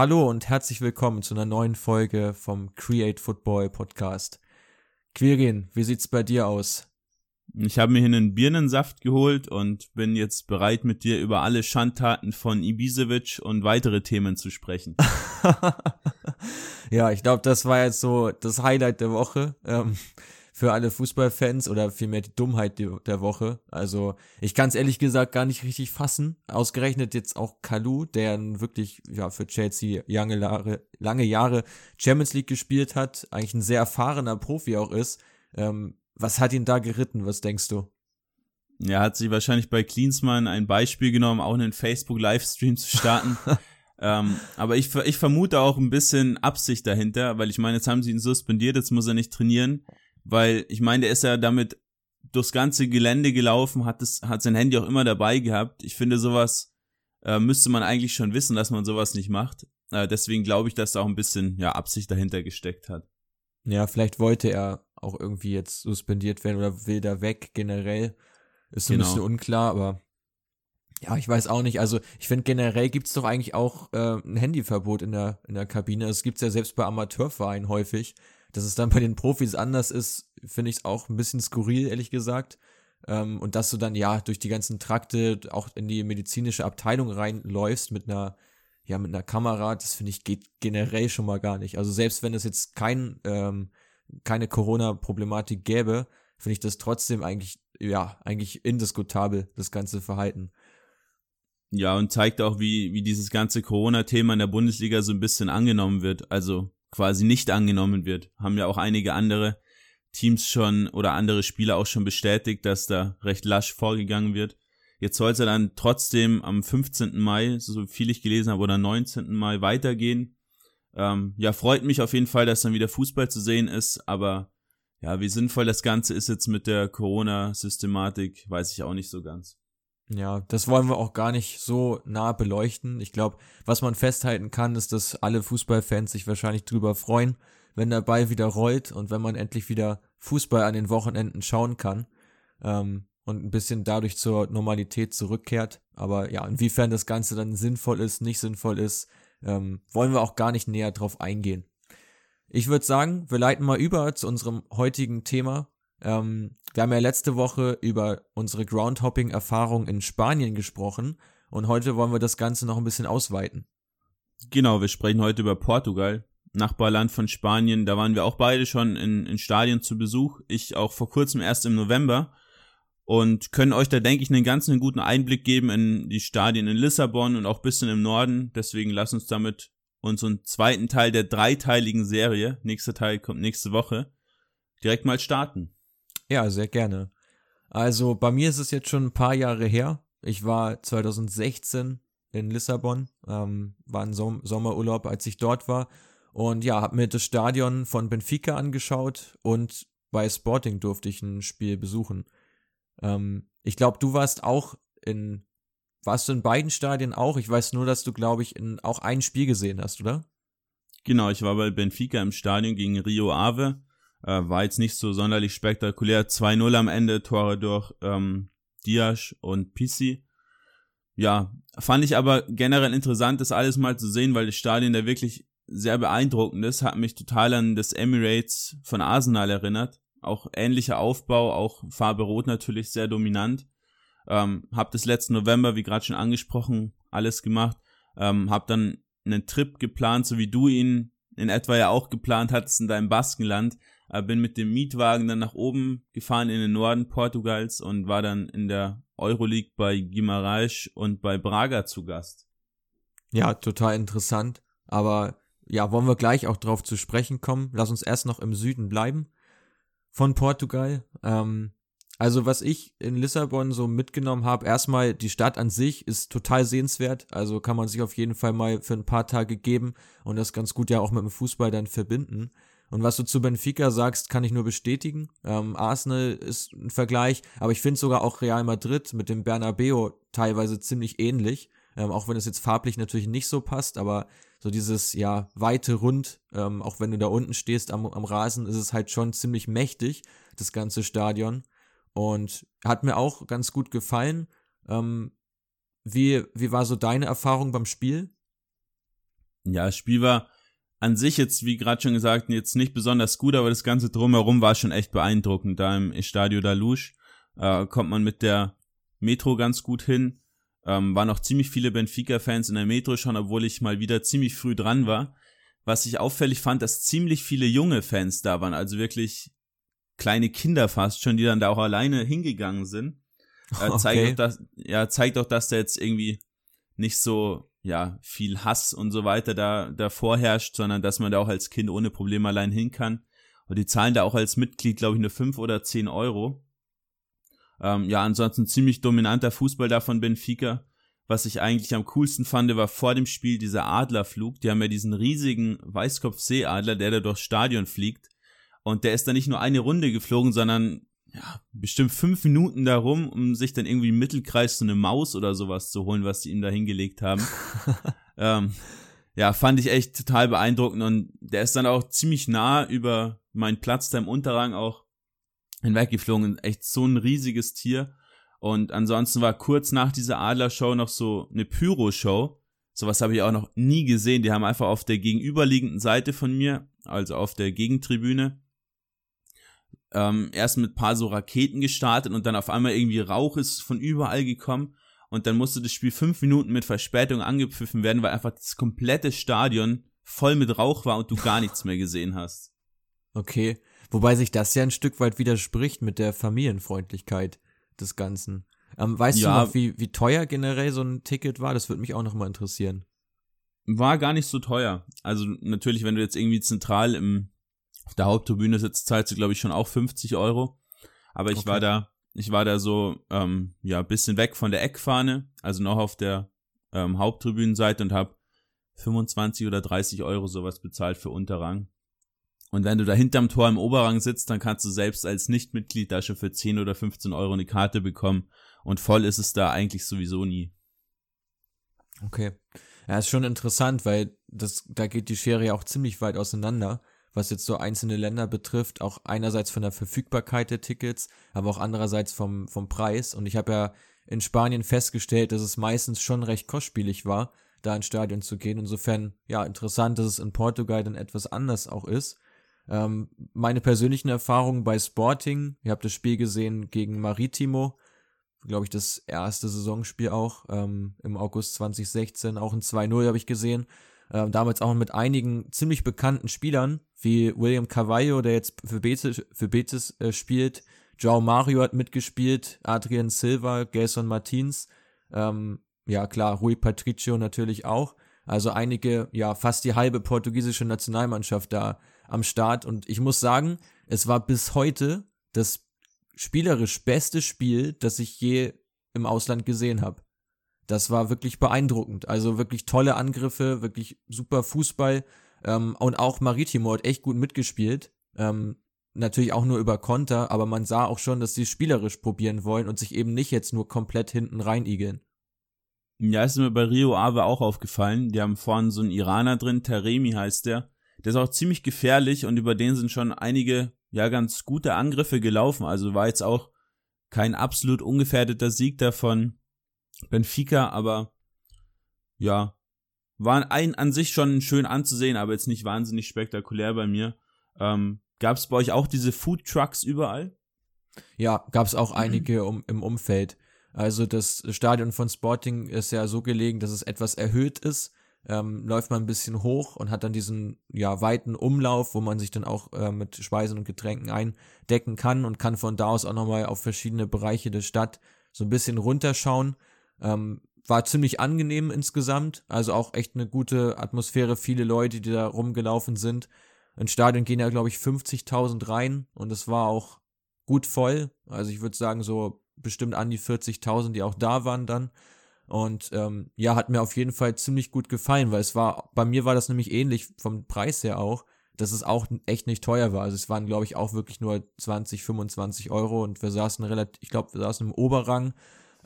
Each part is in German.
Hallo und herzlich willkommen zu einer neuen Folge vom Create Football Podcast. Quirin, wie sieht's bei dir aus? Ich habe mir hier einen Birnensaft geholt und bin jetzt bereit, mit dir über alle Schandtaten von Ibisevic und weitere Themen zu sprechen. ja, ich glaube, das war jetzt so das Highlight der Woche. Ähm, für alle Fußballfans oder vielmehr die Dummheit der Woche. Also ich kann es ehrlich gesagt gar nicht richtig fassen. Ausgerechnet jetzt auch Kalu, der wirklich ja für Chelsea lange Jahre, lange Jahre Champions League gespielt hat, eigentlich ein sehr erfahrener Profi auch ist. Ähm, was hat ihn da geritten? Was denkst du? Er hat sich wahrscheinlich bei Klinsmann ein Beispiel genommen, auch einen Facebook-Livestream zu starten. ähm, aber ich, ich vermute auch ein bisschen Absicht dahinter, weil ich meine, jetzt haben sie ihn suspendiert, jetzt muss er nicht trainieren weil ich meine, der ist ja damit durchs ganze Gelände gelaufen, hat es, hat sein Handy auch immer dabei gehabt. Ich finde, sowas äh, müsste man eigentlich schon wissen, dass man sowas nicht macht. Äh, deswegen glaube ich, dass da auch ein bisschen ja, Absicht dahinter gesteckt hat. Ja, vielleicht wollte er auch irgendwie jetzt suspendiert werden oder will da weg generell. Ist so genau. ein bisschen unklar, aber ja, ich weiß auch nicht. Also ich finde generell gibt's doch eigentlich auch äh, ein Handyverbot in der, in der Kabine. Das gibt's ja selbst bei Amateurvereinen häufig. Dass es dann bei den Profis anders ist, finde ich auch ein bisschen skurril, ehrlich gesagt. Ähm, und dass du dann ja durch die ganzen Trakte auch in die medizinische Abteilung reinläufst mit einer, ja, mit einer Kamera, das finde ich geht generell schon mal gar nicht. Also selbst wenn es jetzt kein, ähm, keine Corona-Problematik gäbe, finde ich das trotzdem eigentlich, ja, eigentlich indiskutabel, das ganze Verhalten. Ja, und zeigt auch, wie, wie dieses ganze Corona-Thema in der Bundesliga so ein bisschen angenommen wird. Also quasi nicht angenommen wird. Haben ja auch einige andere Teams schon oder andere Spieler auch schon bestätigt, dass da recht lasch vorgegangen wird. Jetzt soll es ja dann trotzdem am 15. Mai, so viel ich gelesen habe, oder 19. Mai weitergehen. Ähm, ja, freut mich auf jeden Fall, dass dann wieder Fußball zu sehen ist, aber ja, wie sinnvoll das Ganze ist jetzt mit der Corona-Systematik, weiß ich auch nicht so ganz. Ja, das wollen wir auch gar nicht so nah beleuchten. Ich glaube, was man festhalten kann, ist, dass alle Fußballfans sich wahrscheinlich drüber freuen, wenn der Ball wieder rollt und wenn man endlich wieder Fußball an den Wochenenden schauen kann ähm, und ein bisschen dadurch zur Normalität zurückkehrt. Aber ja, inwiefern das Ganze dann sinnvoll ist, nicht sinnvoll ist, ähm, wollen wir auch gar nicht näher drauf eingehen. Ich würde sagen, wir leiten mal über zu unserem heutigen Thema ähm, wir haben ja letzte Woche über unsere Groundhopping-Erfahrung in Spanien gesprochen und heute wollen wir das Ganze noch ein bisschen ausweiten. Genau, wir sprechen heute über Portugal, Nachbarland von Spanien. Da waren wir auch beide schon in, in Stadien zu Besuch. Ich auch vor kurzem erst im November und können euch da, denke ich, einen ganz einen guten Einblick geben in die Stadien in Lissabon und auch ein bisschen im Norden. Deswegen lass uns damit unseren zweiten Teil der dreiteiligen Serie, nächster Teil kommt nächste Woche, direkt mal starten. Ja, sehr gerne. Also bei mir ist es jetzt schon ein paar Jahre her. Ich war 2016 in Lissabon, ähm, war ein Som Sommerurlaub, als ich dort war. Und ja, habe mir das Stadion von Benfica angeschaut und bei Sporting durfte ich ein Spiel besuchen. Ähm, ich glaube, du warst auch in, warst du in beiden Stadien auch? Ich weiß nur, dass du, glaube ich, in auch ein Spiel gesehen hast, oder? Genau, ich war bei Benfica im Stadion gegen Rio Ave. Äh, war jetzt nicht so sonderlich spektakulär. 2-0 am Ende, Tore durch ähm, Diaz und Pisi. Ja, fand ich aber generell interessant, das alles mal zu sehen, weil das Stadion da wirklich sehr beeindruckend ist. Hat mich total an das Emirates von Arsenal erinnert. Auch ähnlicher Aufbau, auch Farbe Rot natürlich sehr dominant. Ähm, hab das letzten November, wie gerade schon angesprochen, alles gemacht. Ähm, hab dann einen Trip geplant, so wie du ihn in etwa ja auch geplant hattest in deinem Baskenland äh, bin mit dem Mietwagen dann nach oben gefahren in den Norden Portugals und war dann in der Euroleague bei Guimarães und bei Braga zu Gast. Ja, total interessant. Aber ja, wollen wir gleich auch drauf zu sprechen kommen. Lass uns erst noch im Süden bleiben von Portugal. Ähm, also was ich in Lissabon so mitgenommen habe, erstmal die Stadt an sich ist total sehenswert. Also kann man sich auf jeden Fall mal für ein paar Tage geben und das ganz gut ja auch mit dem Fußball dann verbinden. Und was du zu Benfica sagst, kann ich nur bestätigen. Ähm, Arsenal ist ein Vergleich, aber ich finde sogar auch Real Madrid mit dem Bernabeo teilweise ziemlich ähnlich. Ähm, auch wenn es jetzt farblich natürlich nicht so passt, aber so dieses, ja, weite Rund, ähm, auch wenn du da unten stehst am, am Rasen, ist es halt schon ziemlich mächtig, das ganze Stadion. Und hat mir auch ganz gut gefallen. Ähm, wie, wie war so deine Erfahrung beim Spiel? Ja, das Spiel war an sich jetzt, wie gerade schon gesagt, jetzt nicht besonders gut, aber das ganze drumherum war schon echt beeindruckend. Da im Estadio da Luz äh, kommt man mit der Metro ganz gut hin. Ähm, waren noch ziemlich viele Benfica-Fans in der Metro schon, obwohl ich mal wieder ziemlich früh dran war. Was ich auffällig fand, dass ziemlich viele junge Fans da waren, also wirklich kleine Kinder fast schon, die dann da auch alleine hingegangen sind. Äh, okay. zeigt, auch, dass, ja, zeigt auch, dass da jetzt irgendwie nicht so ja, viel Hass und so weiter da, da vorherrscht, sondern dass man da auch als Kind ohne Probleme allein hin kann. Und die zahlen da auch als Mitglied, glaube ich, nur fünf oder zehn Euro. Ähm, ja, ansonsten ziemlich dominanter Fußball da von Benfica. Was ich eigentlich am coolsten fand, war vor dem Spiel dieser Adlerflug. Die haben ja diesen riesigen Weißkopfseeadler, der da durchs Stadion fliegt. Und der ist da nicht nur eine Runde geflogen, sondern ja, bestimmt fünf Minuten darum, um sich dann irgendwie im Mittelkreis so eine Maus oder sowas zu holen, was die ihm da hingelegt haben. ähm, ja, fand ich echt total beeindruckend und der ist dann auch ziemlich nah über meinen Platz da im Unterrang auch hinweggeflogen. Echt so ein riesiges Tier. Und ansonsten war kurz nach dieser Adlershow noch so eine Pyro-Show. Sowas habe ich auch noch nie gesehen. Die haben einfach auf der gegenüberliegenden Seite von mir, also auf der Gegentribüne, ähm, erst mit paar so Raketen gestartet und dann auf einmal irgendwie Rauch ist von überall gekommen und dann musste das Spiel fünf Minuten mit Verspätung angepfiffen werden, weil einfach das komplette Stadion voll mit Rauch war und du gar nichts mehr gesehen hast. Okay, wobei sich das ja ein Stück weit widerspricht mit der Familienfreundlichkeit des Ganzen. Ähm, weißt ja, du noch, wie, wie teuer generell so ein Ticket war? Das würde mich auch noch mal interessieren. War gar nicht so teuer. Also natürlich, wenn du jetzt irgendwie zentral im auf der Haupttribüne sitzt, zahlst du, glaube ich, schon auch 50 Euro. Aber ich okay. war da, ich war da so, ähm, ja, bisschen weg von der Eckfahne, also noch auf der ähm, Haupttribünenseite und habe 25 oder 30 Euro sowas bezahlt für Unterrang. Und wenn du da hinterm Tor im Oberrang sitzt, dann kannst du selbst als Nichtmitglied da schon für 10 oder 15 Euro eine Karte bekommen. Und voll ist es da eigentlich sowieso nie. Okay. Ja, ist schon interessant, weil das, da geht die Schere ja auch ziemlich weit auseinander was jetzt so einzelne Länder betrifft, auch einerseits von der Verfügbarkeit der Tickets, aber auch andererseits vom, vom Preis. Und ich habe ja in Spanien festgestellt, dass es meistens schon recht kostspielig war, da ins Stadion zu gehen. Insofern, ja, interessant, dass es in Portugal dann etwas anders auch ist. Ähm, meine persönlichen Erfahrungen bei Sporting, ihr habt das Spiel gesehen gegen Maritimo, glaube ich, das erste Saisonspiel auch, ähm, im August 2016, auch ein 2-0 habe ich gesehen. Ähm, damals auch mit einigen ziemlich bekannten Spielern, wie William Carvalho, der jetzt für Betis, für Betis äh, spielt. João Mario hat mitgespielt, Adrian Silva, Gelson Martins, ähm, ja klar, Rui Patricio natürlich auch. Also einige, ja, fast die halbe portugiesische Nationalmannschaft da am Start. Und ich muss sagen, es war bis heute das spielerisch beste Spiel, das ich je im Ausland gesehen habe. Das war wirklich beeindruckend. Also wirklich tolle Angriffe, wirklich super Fußball. Ähm, und auch Maritimo hat echt gut mitgespielt. Ähm, natürlich auch nur über Konter, aber man sah auch schon, dass sie spielerisch probieren wollen und sich eben nicht jetzt nur komplett hinten reinigeln. Ja, ist mir bei Rio Ave auch aufgefallen. Die haben vorne so einen Iraner drin, Taremi heißt der. Der ist auch ziemlich gefährlich und über den sind schon einige, ja, ganz gute Angriffe gelaufen. Also war jetzt auch kein absolut ungefährdeter Sieg davon Benfica, aber ja, war ein an sich schon schön anzusehen, aber jetzt nicht wahnsinnig spektakulär bei mir. Ähm, Gab es bei euch auch diese Food Trucks überall? Ja, gab es auch einige um, im Umfeld. Also das Stadion von Sporting ist ja so gelegen, dass es etwas erhöht ist. Ähm, läuft man ein bisschen hoch und hat dann diesen ja weiten Umlauf, wo man sich dann auch äh, mit Speisen und Getränken eindecken kann und kann von da aus auch nochmal auf verschiedene Bereiche der Stadt so ein bisschen runterschauen. Ähm, war ziemlich angenehm insgesamt, also auch echt eine gute Atmosphäre, viele Leute, die da rumgelaufen sind. Ins Stadion gehen ja, glaube ich, 50.000 rein und es war auch gut voll. Also ich würde sagen, so bestimmt an die 40.000, die auch da waren dann. Und ähm, ja, hat mir auf jeden Fall ziemlich gut gefallen, weil es war, bei mir war das nämlich ähnlich vom Preis her auch, dass es auch echt nicht teuer war. Also es waren, glaube ich, auch wirklich nur 20, 25 Euro und wir saßen relativ, ich glaube, wir saßen im Oberrang.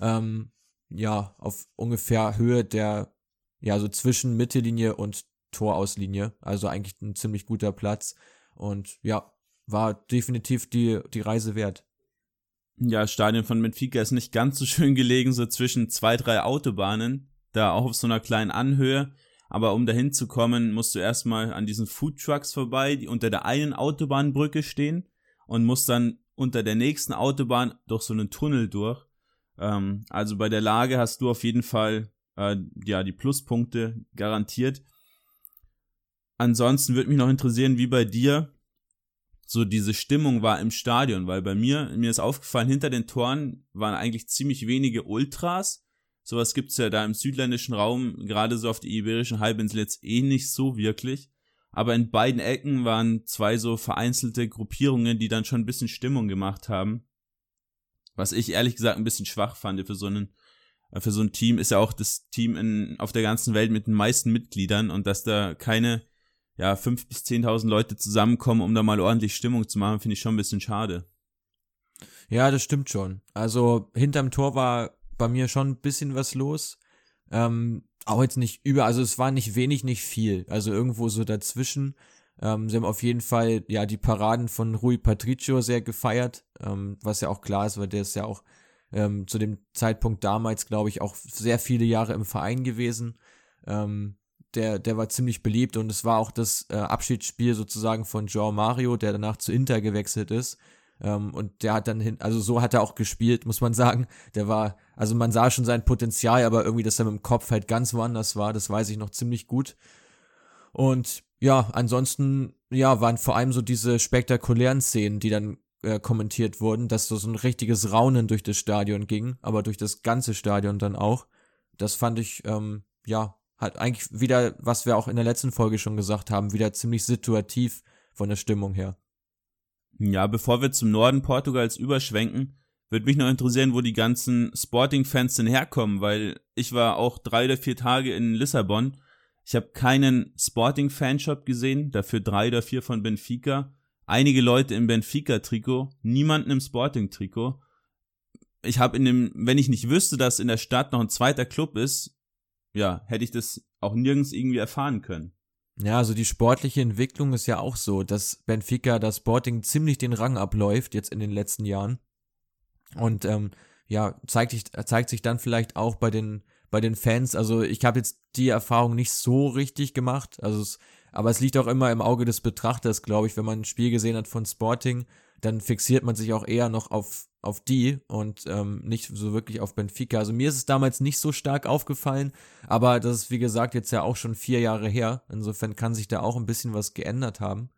Ähm, ja, auf ungefähr Höhe der, ja, so zwischen Mittellinie und Torauslinie. Also eigentlich ein ziemlich guter Platz. Und ja, war definitiv die, die Reise wert. Ja, Stadion von Benfica ist nicht ganz so schön gelegen, so zwischen zwei, drei Autobahnen, da auch auf so einer kleinen Anhöhe. aber um dahin zu kommen, musst du erstmal an diesen Food Trucks vorbei, die unter der einen Autobahnbrücke stehen und musst dann unter der nächsten Autobahn durch so einen Tunnel durch. Ähm, also bei der Lage hast du auf jeden Fall äh, ja die Pluspunkte garantiert. Ansonsten würde mich noch interessieren, wie bei dir so diese Stimmung war im Stadion, weil bei mir, mir ist aufgefallen, hinter den Toren waren eigentlich ziemlich wenige Ultras. Sowas gibt's ja da im südländischen Raum, gerade so auf der iberischen Halbinsel jetzt eh nicht so wirklich. Aber in beiden Ecken waren zwei so vereinzelte Gruppierungen, die dann schon ein bisschen Stimmung gemacht haben. Was ich ehrlich gesagt ein bisschen schwach fand für so einen, für so ein Team, ist ja auch das Team in, auf der ganzen Welt mit den meisten Mitgliedern und dass da keine ja, fünf bis zehntausend Leute zusammenkommen, um da mal ordentlich Stimmung zu machen, finde ich schon ein bisschen schade. Ja, das stimmt schon. Also hinterm Tor war bei mir schon ein bisschen was los. Ähm, auch jetzt nicht über, also es war nicht wenig, nicht viel. Also irgendwo so dazwischen. Ähm, sie haben auf jeden Fall ja die Paraden von Rui Patricio sehr gefeiert, ähm, was ja auch klar ist, weil der ist ja auch ähm, zu dem Zeitpunkt damals, glaube ich, auch sehr viele Jahre im Verein gewesen. Ähm, der, der war ziemlich beliebt und es war auch das äh, Abschiedsspiel sozusagen von Joao Mario, der danach zu Inter gewechselt ist. Ähm, und der hat dann hin, also so hat er auch gespielt, muss man sagen. Der war, also man sah schon sein Potenzial, aber irgendwie, dass er mit dem Kopf halt ganz woanders war, das weiß ich noch ziemlich gut. Und ja, ansonsten, ja, waren vor allem so diese spektakulären Szenen, die dann äh, kommentiert wurden, dass so, ein richtiges Raunen durch das Stadion ging, aber durch das ganze Stadion dann auch. Das fand ich, ähm, ja, halt eigentlich wieder, was wir auch in der letzten Folge schon gesagt haben, wieder ziemlich situativ von der Stimmung her. Ja, bevor wir zum Norden Portugals überschwenken, würde mich noch interessieren, wo die ganzen Sporting-Fans denn herkommen, weil ich war auch drei oder vier Tage in Lissabon. Ich habe keinen Sporting-Fanshop gesehen, dafür drei oder vier von Benfica. Einige Leute im Benfica-Trikot, niemanden im Sporting-Trikot. Ich habe in dem, wenn ich nicht wüsste, dass in der Stadt noch ein zweiter Club ist, ja, hätte ich das auch nirgends irgendwie erfahren können. Ja, also die sportliche Entwicklung ist ja auch so, dass Benfica das Sporting ziemlich den Rang abläuft jetzt in den letzten Jahren. Und ähm, ja, zeigt sich, zeigt sich dann vielleicht auch bei den, bei den Fans. Also ich habe jetzt die Erfahrung nicht so richtig gemacht. Also es, aber es liegt auch immer im Auge des Betrachters, glaube ich, wenn man ein Spiel gesehen hat von Sporting, dann fixiert man sich auch eher noch auf, auf die und ähm, nicht so wirklich auf Benfica. Also mir ist es damals nicht so stark aufgefallen, aber das ist wie gesagt jetzt ja auch schon vier Jahre her. Insofern kann sich da auch ein bisschen was geändert haben.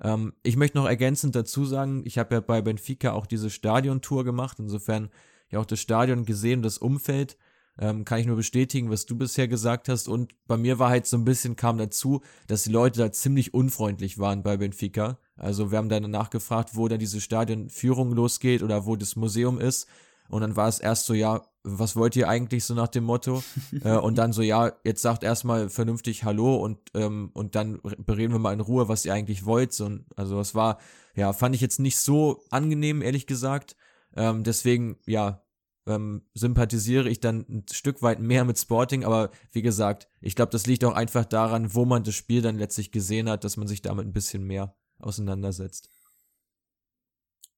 Ähm, ich möchte noch ergänzend dazu sagen, ich habe ja bei Benfica auch diese Stadiontour gemacht, insofern ja auch das Stadion gesehen, das Umfeld. Ähm, kann ich nur bestätigen, was du bisher gesagt hast. Und bei mir war halt so ein bisschen kam dazu, dass die Leute da ziemlich unfreundlich waren bei Benfica. Also wir haben dann nachgefragt, wo dann diese Stadionführung losgeht oder wo das Museum ist. Und dann war es erst so, ja, was wollt ihr eigentlich so nach dem Motto? äh, und dann so, ja, jetzt sagt erstmal vernünftig Hallo und, ähm, und dann bereden wir mal in Ruhe, was ihr eigentlich wollt. So, also es war, ja, fand ich jetzt nicht so angenehm, ehrlich gesagt. Ähm, deswegen, ja, ähm, sympathisiere ich dann ein Stück weit mehr mit Sporting, aber wie gesagt, ich glaube, das liegt auch einfach daran, wo man das Spiel dann letztlich gesehen hat, dass man sich damit ein bisschen mehr auseinandersetzt.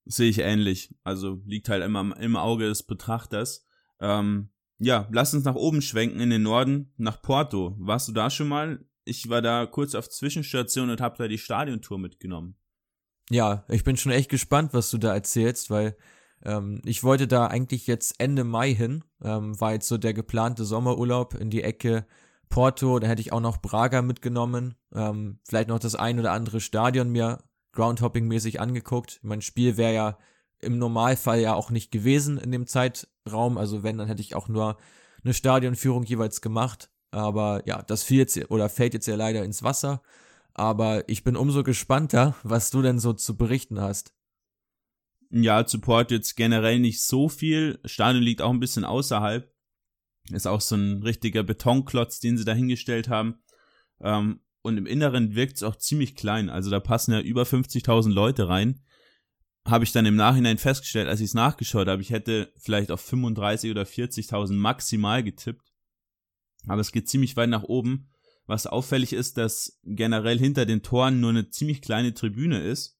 Sehe ich ähnlich. Also liegt halt immer im Auge des Betrachters. Ähm, ja, lass uns nach oben schwenken in den Norden, nach Porto. Warst du da schon mal? Ich war da kurz auf Zwischenstation und habe da die Stadiontour mitgenommen. Ja, ich bin schon echt gespannt, was du da erzählst, weil ähm, ich wollte da eigentlich jetzt Ende Mai hin, ähm, war jetzt so der geplante Sommerurlaub in die Ecke Porto, da hätte ich auch noch Braga mitgenommen, ähm, vielleicht noch das ein oder andere Stadion mir Groundhopping-mäßig angeguckt. Mein Spiel wäre ja im Normalfall ja auch nicht gewesen in dem Zeitraum, also wenn, dann hätte ich auch nur eine Stadionführung jeweils gemacht. Aber ja, das fiel jetzt oder fällt jetzt ja leider ins Wasser. Aber ich bin umso gespannter, was du denn so zu berichten hast. Ja, Support jetzt generell nicht so viel. Stadion liegt auch ein bisschen außerhalb. Ist auch so ein richtiger Betonklotz, den sie da hingestellt haben. Ähm, und im Inneren wirkt es auch ziemlich klein. Also da passen ja über 50.000 Leute rein. Habe ich dann im Nachhinein festgestellt, als ich es nachgeschaut habe, ich hätte vielleicht auf 35 oder 40.000 maximal getippt. Aber es geht ziemlich weit nach oben. Was auffällig ist, dass generell hinter den Toren nur eine ziemlich kleine Tribüne ist.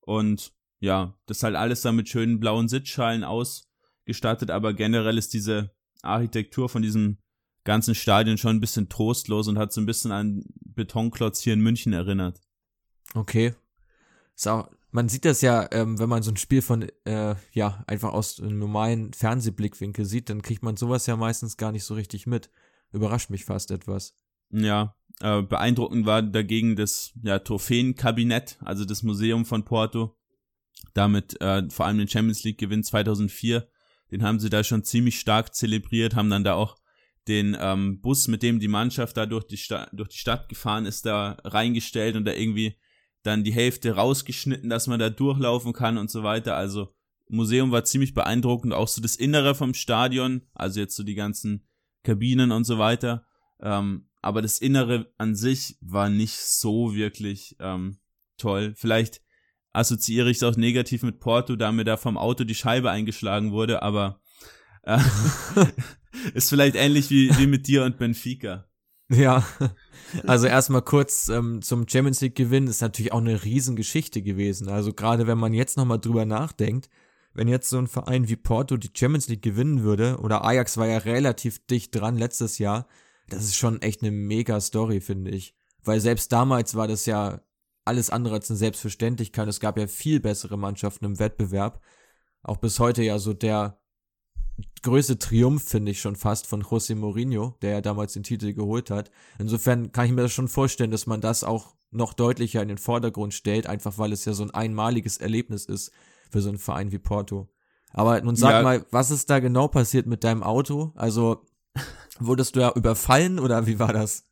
Und ja, das ist halt alles da mit schönen blauen Sitzschalen ausgestattet, aber generell ist diese Architektur von diesem ganzen Stadion schon ein bisschen trostlos und hat so ein bisschen an Betonklotz hier in München erinnert. Okay. Ist auch, man sieht das ja, ähm, wenn man so ein Spiel von, äh, ja, einfach aus einem normalen Fernsehblickwinkel sieht, dann kriegt man sowas ja meistens gar nicht so richtig mit. Überrascht mich fast etwas. Ja, äh, beeindruckend war dagegen das ja, Trophäenkabinett, also das Museum von Porto. Damit äh, vor allem den Champions League Gewinn 2004. Den haben sie da schon ziemlich stark zelebriert, haben dann da auch den ähm, Bus, mit dem die Mannschaft da durch die, Sta durch die Stadt gefahren ist, da reingestellt und da irgendwie dann die Hälfte rausgeschnitten, dass man da durchlaufen kann und so weiter. Also Museum war ziemlich beeindruckend, auch so das Innere vom Stadion, also jetzt so die ganzen Kabinen und so weiter. Ähm, aber das Innere an sich war nicht so wirklich ähm, toll. Vielleicht assoziiere ich es auch negativ mit Porto, da mir da vom Auto die Scheibe eingeschlagen wurde, aber äh, ist vielleicht ähnlich wie, wie mit dir und Benfica. Ja, also erstmal kurz ähm, zum Champions League Gewinn ist natürlich auch eine Riesengeschichte gewesen. Also gerade wenn man jetzt nochmal drüber nachdenkt, wenn jetzt so ein Verein wie Porto die Champions League gewinnen würde, oder Ajax war ja relativ dicht dran letztes Jahr, das ist schon echt eine mega Story, finde ich. Weil selbst damals war das ja alles andere als eine Selbstverständlichkeit. Es gab ja viel bessere Mannschaften im Wettbewerb. Auch bis heute ja so der größte Triumph, finde ich schon fast, von José Mourinho, der ja damals den Titel geholt hat. Insofern kann ich mir das schon vorstellen, dass man das auch noch deutlicher in den Vordergrund stellt, einfach weil es ja so ein einmaliges Erlebnis ist für so einen Verein wie Porto. Aber nun sag ja. mal, was ist da genau passiert mit deinem Auto? Also, wurdest du ja überfallen oder wie war das?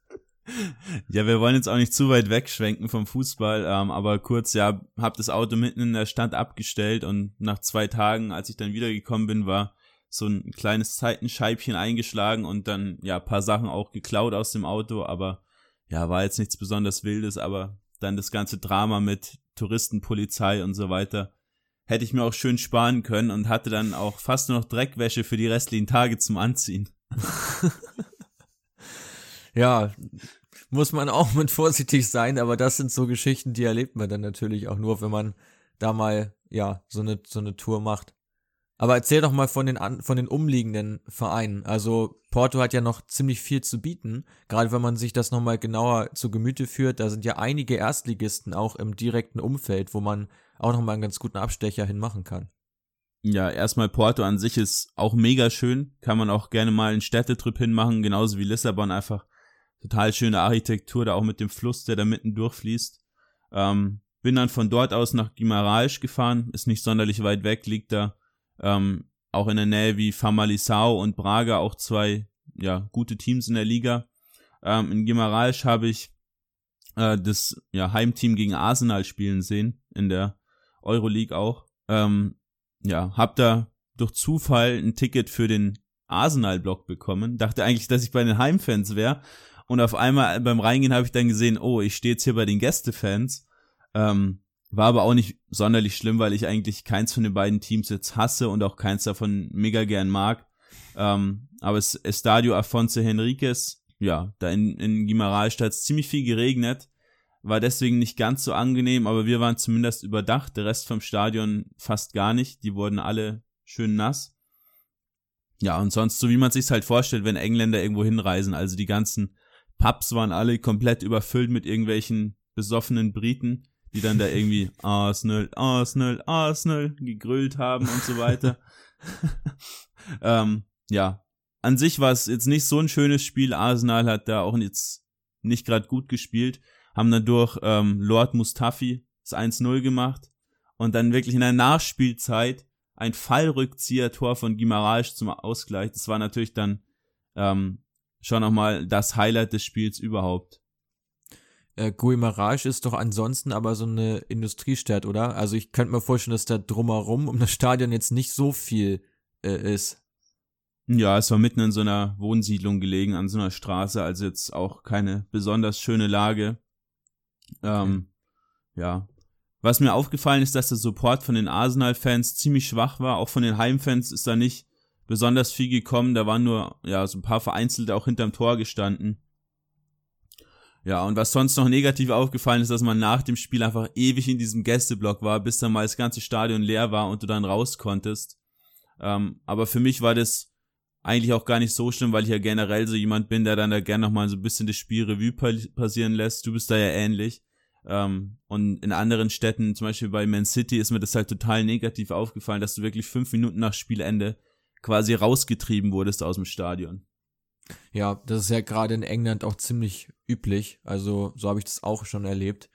Ja, wir wollen jetzt auch nicht zu weit wegschwenken vom Fußball, ähm, aber kurz, ja, hab das Auto mitten in der Stadt abgestellt und nach zwei Tagen, als ich dann wiedergekommen bin, war so ein kleines Zeitenscheibchen eingeschlagen und dann ja paar Sachen auch geklaut aus dem Auto, aber ja, war jetzt nichts besonders Wildes, aber dann das ganze Drama mit Touristenpolizei und so weiter hätte ich mir auch schön sparen können und hatte dann auch fast nur noch Dreckwäsche für die restlichen Tage zum Anziehen. ja, muss man auch mit vorsichtig sein, aber das sind so Geschichten, die erlebt man dann natürlich auch nur, wenn man da mal ja so eine so eine Tour macht. Aber erzähl doch mal von den, von den umliegenden Vereinen. Also Porto hat ja noch ziemlich viel zu bieten, gerade wenn man sich das nochmal genauer zu Gemüte führt. Da sind ja einige Erstligisten auch im direkten Umfeld, wo man auch nochmal einen ganz guten Abstecher hinmachen kann. Ja, erstmal Porto an sich ist auch mega schön. Kann man auch gerne mal einen Städtetrip hinmachen, genauso wie Lissabon. Einfach total schöne Architektur, da auch mit dem Fluss, der da mitten durchfließt. Ähm, bin dann von dort aus nach Guimarães gefahren, ist nicht sonderlich weit weg, liegt da ähm, auch in der Nähe wie Famalisao und Braga, auch zwei ja, gute Teams in der Liga. Ähm, in Gimaralsch habe ich äh, das ja, Heimteam gegen Arsenal spielen sehen, in der Euroleague auch. Ähm, ja, hab da durch Zufall ein Ticket für den Arsenal-Block bekommen. Dachte eigentlich, dass ich bei den Heimfans wäre. Und auf einmal beim Reingehen habe ich dann gesehen, oh, ich stehe jetzt hier bei den Gästefans. Ähm, war aber auch nicht sonderlich schlimm, weil ich eigentlich keins von den beiden Teams jetzt hasse und auch keins davon mega gern mag. Ähm, aber es Estadio Afonso Henriquez, ja, da in, in Guimarães hat es ziemlich viel geregnet, war deswegen nicht ganz so angenehm, aber wir waren zumindest überdacht, der Rest vom Stadion fast gar nicht, die wurden alle schön nass. Ja, und sonst, so wie man sich's halt vorstellt, wenn Engländer irgendwo hinreisen, also die ganzen Pubs waren alle komplett überfüllt mit irgendwelchen besoffenen Briten die dann da irgendwie Arsenal, Arsenal, Arsenal gegrüllt haben und so weiter. ähm, ja, an sich war es jetzt nicht so ein schönes Spiel. Arsenal hat da auch jetzt nicht gerade gut gespielt, haben dann durch ähm, Lord Mustafi das 1-0 gemacht und dann wirklich in der Nachspielzeit ein Fallrückzieher-Tor von Gimaraes zum Ausgleich. Das war natürlich dann ähm, schon nochmal das Highlight des Spiels überhaupt. Äh, Guimarães ist doch ansonsten aber so eine Industriestadt, oder? Also ich könnte mir vorstellen, dass da drumherum um das Stadion jetzt nicht so viel äh, ist. Ja, es war mitten in so einer Wohnsiedlung gelegen, an so einer Straße, also jetzt auch keine besonders schöne Lage. Ähm, okay. Ja. Was mir aufgefallen ist, dass der Support von den Arsenal-Fans ziemlich schwach war. Auch von den Heimfans ist da nicht besonders viel gekommen. Da waren nur, ja, so ein paar Vereinzelte auch hinterm Tor gestanden. Ja, und was sonst noch negativ aufgefallen ist, dass man nach dem Spiel einfach ewig in diesem Gästeblock war, bis dann mal das ganze Stadion leer war und du dann raus konntest. Ähm, aber für mich war das eigentlich auch gar nicht so schlimm, weil ich ja generell so jemand bin, der dann da gerne nochmal so ein bisschen das Spiel Revue passieren lässt. Du bist da ja ähnlich. Ähm, und in anderen Städten, zum Beispiel bei Man City, ist mir das halt total negativ aufgefallen, dass du wirklich fünf Minuten nach Spielende quasi rausgetrieben wurdest aus dem Stadion. Ja, das ist ja gerade in England auch ziemlich üblich. Also so habe ich das auch schon erlebt,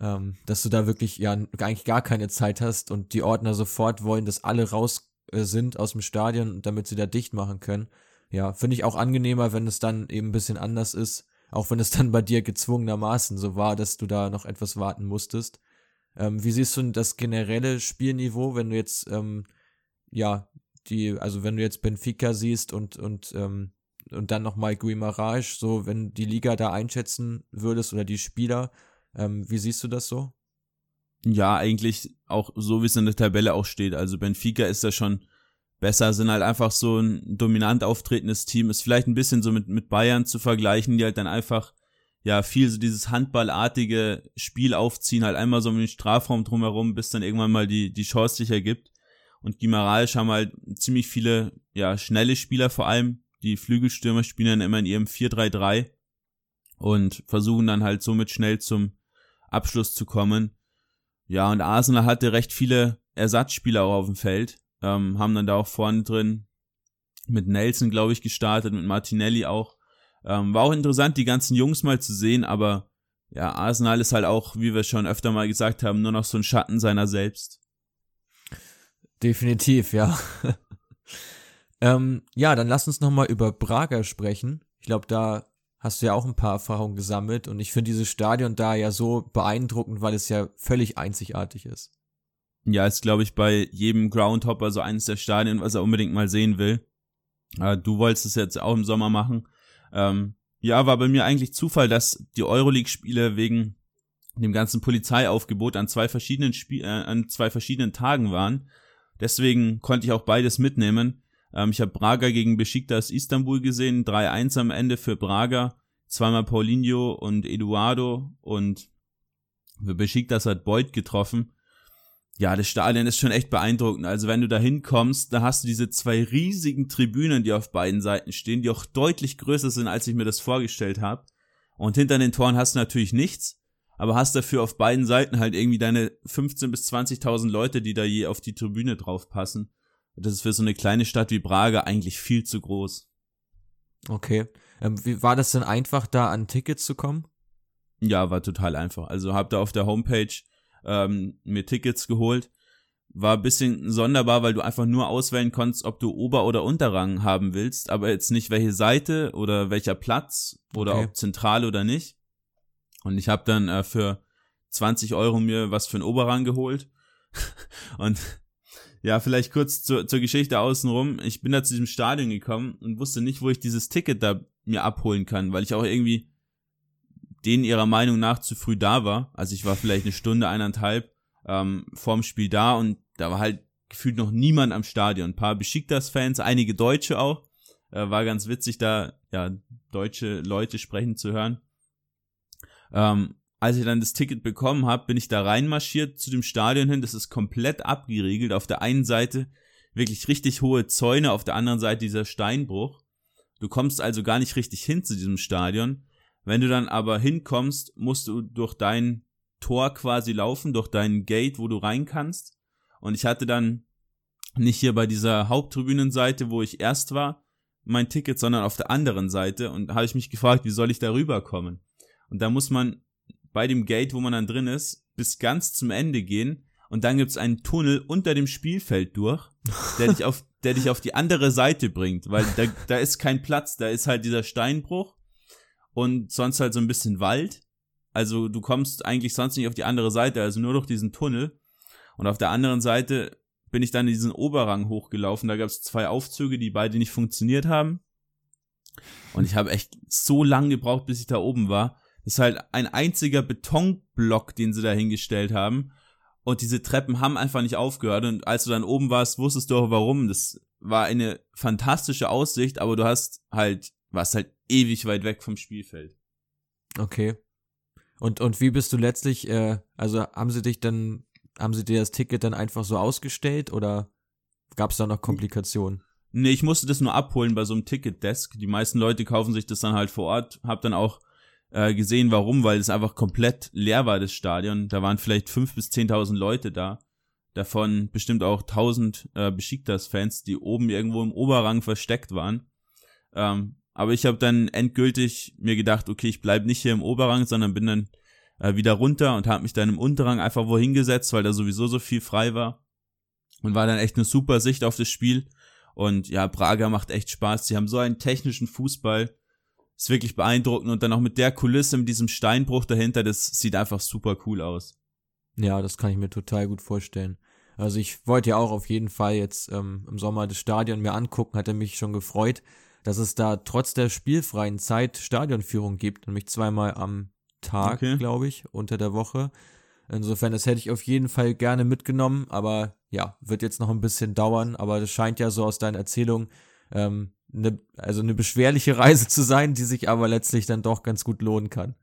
ähm, dass du da wirklich ja eigentlich gar keine Zeit hast und die Ordner sofort wollen, dass alle raus äh, sind aus dem Stadion, damit sie da dicht machen können. Ja, finde ich auch angenehmer, wenn es dann eben ein bisschen anders ist, auch wenn es dann bei dir gezwungenermaßen so war, dass du da noch etwas warten musstest. Ähm, wie siehst du das generelle Spielniveau, wenn du jetzt ähm, ja die, also wenn du jetzt Benfica siehst und und ähm, und dann nochmal Guimarães, so wenn die Liga da einschätzen würdest oder die Spieler, ähm, wie siehst du das so? Ja, eigentlich auch so, wie es in der Tabelle auch steht. Also Benfica ist da schon besser, sind halt einfach so ein dominant auftretendes Team. Ist vielleicht ein bisschen so mit, mit Bayern zu vergleichen, die halt dann einfach ja viel so dieses handballartige Spiel aufziehen, halt einmal so um den Strafraum drumherum, bis dann irgendwann mal die, die Chance sich ergibt. Und Guimaraes haben halt ziemlich viele, ja, schnelle Spieler vor allem. Die Flügelstürmer spielen dann immer in ihrem 4-3-3 und versuchen dann halt somit schnell zum Abschluss zu kommen. Ja, und Arsenal hatte recht viele Ersatzspieler auch auf dem Feld, ähm, haben dann da auch vorne drin mit Nelson, glaube ich, gestartet, mit Martinelli auch. Ähm, war auch interessant, die ganzen Jungs mal zu sehen, aber ja, Arsenal ist halt auch, wie wir schon öfter mal gesagt haben, nur noch so ein Schatten seiner selbst. Definitiv, ja. ähm, ja, dann lass uns nochmal über Braga sprechen. Ich glaube, da hast du ja auch ein paar Erfahrungen gesammelt und ich finde dieses Stadion da ja so beeindruckend, weil es ja völlig einzigartig ist. Ja, ist glaube ich bei jedem Groundhopper so eines der Stadien, was er unbedingt mal sehen will. Äh, du wolltest es jetzt auch im Sommer machen. Ähm, ja, war bei mir eigentlich Zufall, dass die Euroleague-Spiele wegen dem ganzen Polizeiaufgebot an zwei verschiedenen Spie äh, an zwei verschiedenen Tagen waren. Deswegen konnte ich auch beides mitnehmen. Ähm, ich habe Braga gegen Besiktas Istanbul gesehen, 3-1 am Ende für Braga, zweimal Paulinho und Eduardo und für Besiktas hat Beuth getroffen. Ja, das Stadion ist schon echt beeindruckend. Also wenn du da hinkommst, da hast du diese zwei riesigen Tribünen, die auf beiden Seiten stehen, die auch deutlich größer sind, als ich mir das vorgestellt habe. Und hinter den Toren hast du natürlich nichts, aber hast dafür auf beiden Seiten halt irgendwie deine 15 bis 20.000 Leute, die da je auf die Tribüne drauf passen. Das ist für so eine kleine Stadt wie Braga eigentlich viel zu groß. Okay. Ähm, wie war das denn einfach, da an Tickets zu kommen? Ja, war total einfach. Also hab da auf der Homepage ähm, mir Tickets geholt. War ein bisschen sonderbar, weil du einfach nur auswählen konntest, ob du Ober- oder Unterrang haben willst, aber jetzt nicht welche Seite oder welcher Platz oder okay. ob zentral oder nicht. Und ich habe dann äh, für 20 Euro mir was für einen Oberrang geholt. und ja, vielleicht kurz zur, zur Geschichte außenrum. Ich bin da zu diesem Stadion gekommen und wusste nicht, wo ich dieses Ticket da mir abholen kann, weil ich auch irgendwie denen ihrer Meinung nach zu früh da war. Also ich war vielleicht eine Stunde, eineinhalb ähm, vorm Spiel da und da war halt gefühlt noch niemand am Stadion. Ein paar Besiktas-Fans, einige Deutsche auch. Äh, war ganz witzig, da ja deutsche Leute sprechen zu hören. Ähm, als ich dann das Ticket bekommen habe, bin ich da reinmarschiert zu dem Stadion hin. Das ist komplett abgeriegelt. Auf der einen Seite wirklich richtig hohe Zäune, auf der anderen Seite dieser Steinbruch. Du kommst also gar nicht richtig hin zu diesem Stadion. Wenn du dann aber hinkommst, musst du durch dein Tor quasi laufen, durch dein Gate, wo du rein kannst. Und ich hatte dann nicht hier bei dieser Haupttribünenseite, wo ich erst war, mein Ticket, sondern auf der anderen Seite. Und habe ich mich gefragt, wie soll ich da rüberkommen? Und da muss man bei dem Gate, wo man dann drin ist, bis ganz zum Ende gehen und dann gibt's einen Tunnel unter dem Spielfeld durch, der dich auf, der dich auf die andere Seite bringt, weil da, da ist kein Platz, da ist halt dieser Steinbruch und sonst halt so ein bisschen Wald. Also du kommst eigentlich sonst nicht auf die andere Seite, also nur durch diesen Tunnel. Und auf der anderen Seite bin ich dann in diesen Oberrang hochgelaufen. Da gab's zwei Aufzüge, die beide nicht funktioniert haben. Und ich habe echt so lang gebraucht, bis ich da oben war. Ist halt ein einziger Betonblock, den sie da hingestellt haben. Und diese Treppen haben einfach nicht aufgehört. Und als du dann oben warst, wusstest du auch warum. Das war eine fantastische Aussicht, aber du hast halt, warst halt ewig weit weg vom Spielfeld. Okay. Und, und wie bist du letztlich, äh, also haben sie dich dann, haben sie dir das Ticket dann einfach so ausgestellt oder gab es da noch Komplikationen? Nee, ich musste das nur abholen bei so einem Ticketdesk. Die meisten Leute kaufen sich das dann halt vor Ort. Hab dann auch äh, gesehen, warum, weil es einfach komplett leer war, das Stadion. Da waren vielleicht fünf bis zehntausend Leute da. Davon bestimmt auch tausend äh, Besiktas-Fans, die oben irgendwo im Oberrang versteckt waren. Ähm, aber ich habe dann endgültig mir gedacht, okay, ich bleib nicht hier im Oberrang, sondern bin dann äh, wieder runter und habe mich dann im Unterrang einfach wohin gesetzt, weil da sowieso so viel frei war. Und war dann echt eine super Sicht auf das Spiel. Und ja, Braga macht echt Spaß. Sie haben so einen technischen Fußball. Ist wirklich beeindruckend. Und dann auch mit der Kulisse, mit diesem Steinbruch dahinter, das sieht einfach super cool aus. Ja, das kann ich mir total gut vorstellen. Also ich wollte ja auch auf jeden Fall jetzt ähm, im Sommer das Stadion mir angucken, hatte mich schon gefreut, dass es da trotz der spielfreien Zeit Stadionführung gibt, nämlich zweimal am Tag, okay. glaube ich, unter der Woche. Insofern, das hätte ich auf jeden Fall gerne mitgenommen, aber ja, wird jetzt noch ein bisschen dauern, aber das scheint ja so aus deinen Erzählungen, ähm, ne, also eine beschwerliche Reise zu sein, die sich aber letztlich dann doch ganz gut lohnen kann.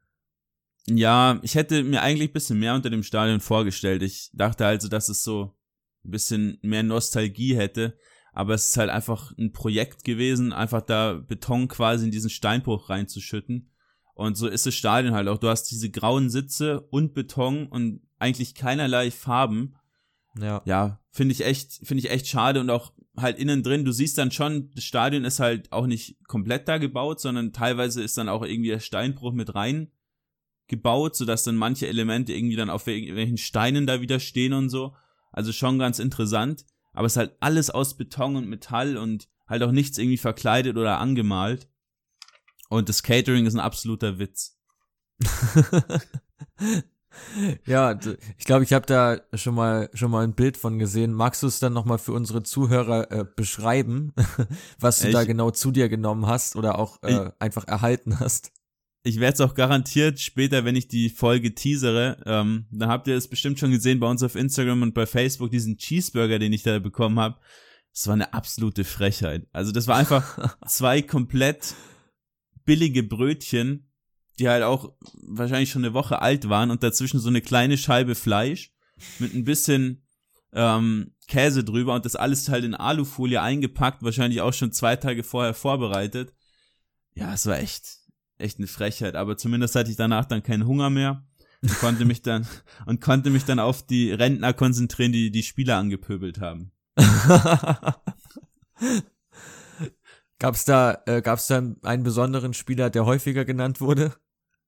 Ja, ich hätte mir eigentlich ein bisschen mehr unter dem Stadion vorgestellt. Ich dachte also, dass es so ein bisschen mehr Nostalgie hätte, aber es ist halt einfach ein Projekt gewesen, einfach da Beton quasi in diesen Steinbruch reinzuschütten. Und so ist das Stadion halt auch. Du hast diese grauen Sitze und Beton und eigentlich keinerlei Farben. Ja. Ja, finde ich echt, finde ich echt schade und auch halt innen drin, du siehst dann schon, das Stadion ist halt auch nicht komplett da gebaut, sondern teilweise ist dann auch irgendwie der Steinbruch mit rein gebaut, sodass dann manche Elemente irgendwie dann auf irgendwelchen Steinen da wieder stehen und so. Also schon ganz interessant. Aber es ist halt alles aus Beton und Metall und halt auch nichts irgendwie verkleidet oder angemalt. Und das Catering ist ein absoluter Witz. ja, ich glaube, ich habe da schon mal schon mal ein Bild von gesehen. Magst du es dann nochmal für unsere Zuhörer äh, beschreiben, was du Echt? da genau zu dir genommen hast oder auch äh, einfach erhalten hast? Ich werde es auch garantiert später, wenn ich die Folge teasere, ähm, dann habt ihr es bestimmt schon gesehen bei uns auf Instagram und bei Facebook, diesen Cheeseburger, den ich da bekommen habe. Das war eine absolute Frechheit. Also das war einfach zwei komplett billige Brötchen die halt auch wahrscheinlich schon eine Woche alt waren und dazwischen so eine kleine Scheibe Fleisch mit ein bisschen ähm, Käse drüber und das alles halt in Alufolie eingepackt, wahrscheinlich auch schon zwei Tage vorher vorbereitet. Ja, es war echt, echt eine Frechheit, aber zumindest hatte ich danach dann keinen Hunger mehr und konnte mich dann und konnte mich dann auf die Rentner konzentrieren, die die Spieler angepöbelt haben. Gab's da, äh, gab's da einen besonderen Spieler, der häufiger genannt wurde?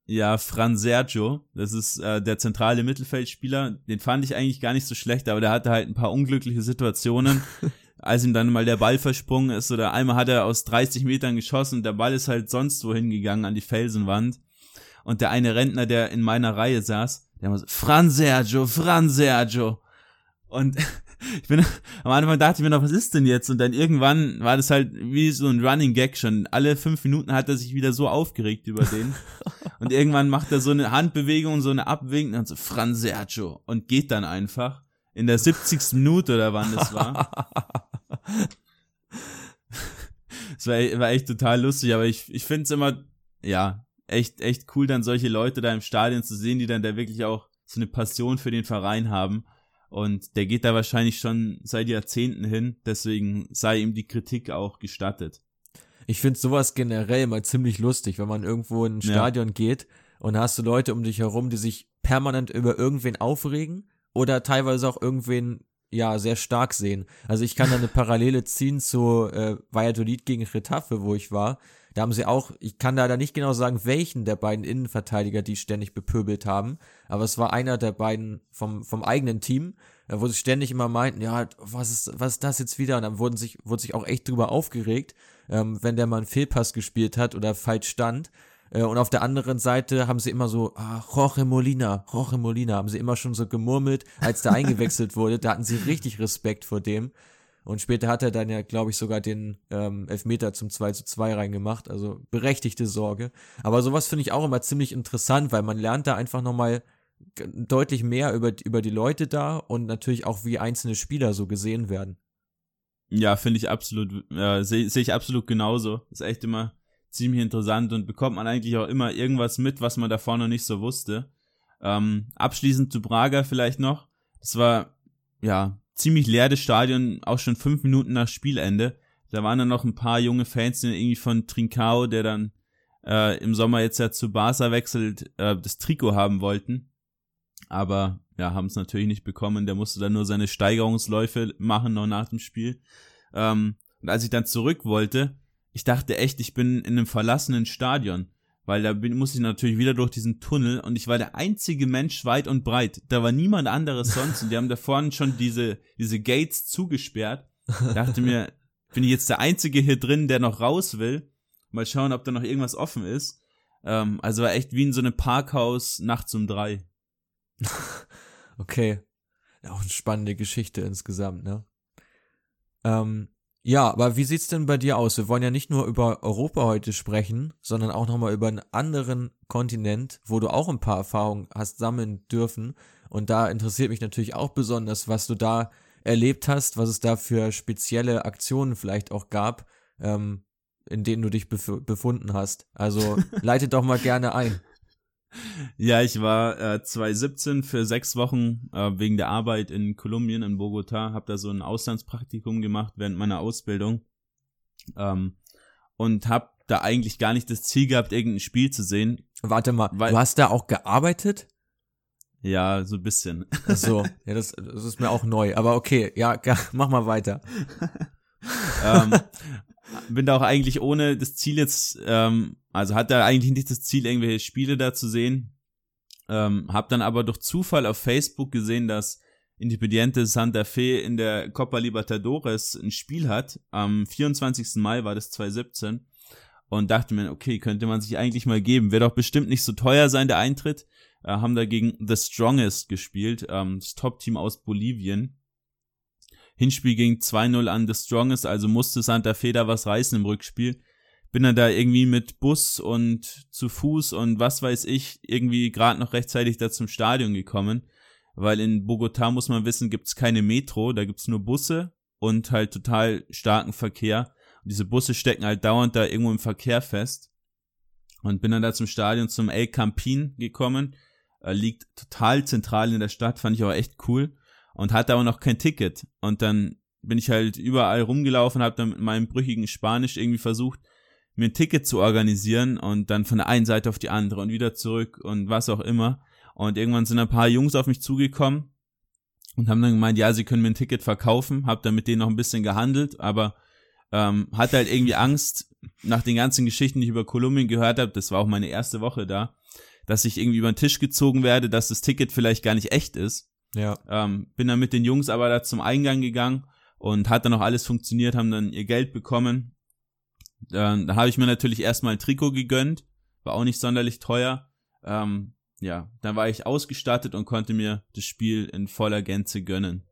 Ja, Fran Sergio, das ist äh, der zentrale Mittelfeldspieler. Den fand ich eigentlich gar nicht so schlecht, aber der hatte halt ein paar unglückliche Situationen. als ihm dann mal der Ball versprungen ist oder einmal hat er aus 30 Metern geschossen und der Ball ist halt sonst wohin gegangen an die Felsenwand. Und der eine Rentner, der in meiner Reihe saß, der war so, Fran Sergio, Fran Sergio. Und ich bin, am Anfang dachte ich mir noch, was ist denn jetzt? Und dann irgendwann war das halt wie so ein Running Gag schon. Alle fünf Minuten hat er sich wieder so aufgeregt über den. und irgendwann macht er so eine Handbewegung, so eine Abwinken und so, Fran Sergio. Und geht dann einfach. In der 70. Minute oder wann das war. Es war, war echt total lustig, aber ich, ich finde es immer, ja, echt, echt cool, dann solche Leute da im Stadion zu sehen, die dann da wirklich auch so eine Passion für den Verein haben und der geht da wahrscheinlich schon seit Jahrzehnten hin, deswegen sei ihm die Kritik auch gestattet. Ich finde sowas generell mal ziemlich lustig, wenn man irgendwo in ein Stadion ja. geht und hast du Leute um dich herum, die sich permanent über irgendwen aufregen oder teilweise auch irgendwen ja sehr stark sehen. Also ich kann da eine Parallele ziehen zu äh, Valladolid gegen Retafe, wo ich war. Da haben sie auch, ich kann da nicht genau sagen, welchen der beiden Innenverteidiger die ständig bepöbelt haben, aber es war einer der beiden vom, vom eigenen Team, äh, wo sie ständig immer meinten, ja, was ist, was ist das jetzt wieder? Und dann wurden sich, wurde sich auch echt drüber aufgeregt, ähm, wenn der mal einen Fehlpass gespielt hat oder falsch stand. Äh, und auf der anderen Seite haben sie immer so, ah, Jorge Molina, Jorge Molina, haben sie immer schon so gemurmelt, als der eingewechselt wurde. Da hatten sie richtig Respekt vor dem. Und später hat er dann ja, glaube ich, sogar den ähm, Elfmeter zum 2 zu 2 reingemacht. Also berechtigte Sorge. Aber sowas finde ich auch immer ziemlich interessant, weil man lernt da einfach nochmal deutlich mehr über, über die Leute da und natürlich auch, wie einzelne Spieler so gesehen werden. Ja, finde ich absolut, äh, sehe seh ich absolut genauso. Ist echt immer ziemlich interessant und bekommt man eigentlich auch immer irgendwas mit, was man davor noch nicht so wusste. Ähm, abschließend zu Braga vielleicht noch. Das war, ja, ziemlich leeres Stadion, auch schon fünf Minuten nach Spielende. Da waren dann noch ein paar junge Fans, die irgendwie von Trincao, der dann äh, im Sommer jetzt ja zu Barca wechselt, äh, das Trikot haben wollten. Aber ja, haben es natürlich nicht bekommen. Der musste dann nur seine Steigerungsläufe machen noch nach dem Spiel. Ähm, und als ich dann zurück wollte, ich dachte echt, ich bin in einem verlassenen Stadion, weil da bin, musste ich natürlich wieder durch diesen Tunnel und ich war der einzige Mensch weit und breit. Da war niemand anderes sonst und die haben da vorne schon diese, diese Gates zugesperrt. Dachte mir, bin ich jetzt der Einzige hier drin, der noch raus will? Mal schauen, ob da noch irgendwas offen ist. Ähm, also war echt wie in so einem Parkhaus nachts um drei. okay. Auch eine spannende Geschichte insgesamt, ne? Ähm, ja, aber wie sieht's denn bei dir aus? Wir wollen ja nicht nur über Europa heute sprechen, sondern auch nochmal über einen anderen Kontinent, wo du auch ein paar Erfahrungen hast sammeln dürfen. Und da interessiert mich natürlich auch besonders, was du da erlebt hast, was es da für spezielle Aktionen vielleicht auch gab, ähm, in denen du dich bef befunden hast. Also leite doch mal gerne ein. Ja, ich war äh, 2017 für sechs Wochen äh, wegen der Arbeit in Kolumbien, in Bogota, habe da so ein Auslandspraktikum gemacht während meiner Ausbildung ähm, und habe da eigentlich gar nicht das Ziel gehabt, irgendein Spiel zu sehen. Warte mal, weil, du hast da auch gearbeitet? Ja, so ein bisschen. Ach so, ja, das, das ist mir auch neu. Aber okay, ja, mach mal weiter. ähm, bin da auch eigentlich ohne das Ziel jetzt, ähm, also hat da eigentlich nicht das Ziel, irgendwelche Spiele da zu sehen. Ähm, hab dann aber durch Zufall auf Facebook gesehen, dass Independiente Santa Fe in der Copa Libertadores ein Spiel hat. Am 24. Mai war das 2017. Und dachte mir, okay, könnte man sich eigentlich mal geben. Wird doch bestimmt nicht so teuer sein, der Eintritt. Äh, haben dagegen The Strongest gespielt, ähm, das Top-Team aus Bolivien. Hinspiel ging 2-0 an The Strongest, also musste Santa Fe da was reißen im Rückspiel. Bin dann da irgendwie mit Bus und zu Fuß und was weiß ich, irgendwie gerade noch rechtzeitig da zum Stadion gekommen. Weil in Bogotá muss man wissen, gibt's keine Metro, da gibt's nur Busse und halt total starken Verkehr. Und diese Busse stecken halt dauernd da irgendwo im Verkehr fest. Und bin dann da zum Stadion zum El Campín gekommen. Äh, liegt total zentral in der Stadt, fand ich auch echt cool und hatte aber noch kein Ticket. Und dann bin ich halt überall rumgelaufen, habe dann mit meinem brüchigen Spanisch irgendwie versucht, mir ein Ticket zu organisieren und dann von der einen Seite auf die andere und wieder zurück und was auch immer. Und irgendwann sind ein paar Jungs auf mich zugekommen und haben dann gemeint, ja, sie können mir ein Ticket verkaufen. Hab dann mit denen noch ein bisschen gehandelt, aber ähm, hatte halt irgendwie Angst, nach den ganzen Geschichten, die ich über Kolumbien gehört habe, das war auch meine erste Woche da, dass ich irgendwie über den Tisch gezogen werde, dass das Ticket vielleicht gar nicht echt ist. Ja. Ähm, bin dann mit den Jungs aber da zum Eingang gegangen und hat dann auch alles funktioniert, haben dann ihr Geld bekommen. Dann, da habe ich mir natürlich erstmal ein Trikot gegönnt, war auch nicht sonderlich teuer. Ähm, ja, dann war ich ausgestattet und konnte mir das Spiel in voller Gänze gönnen.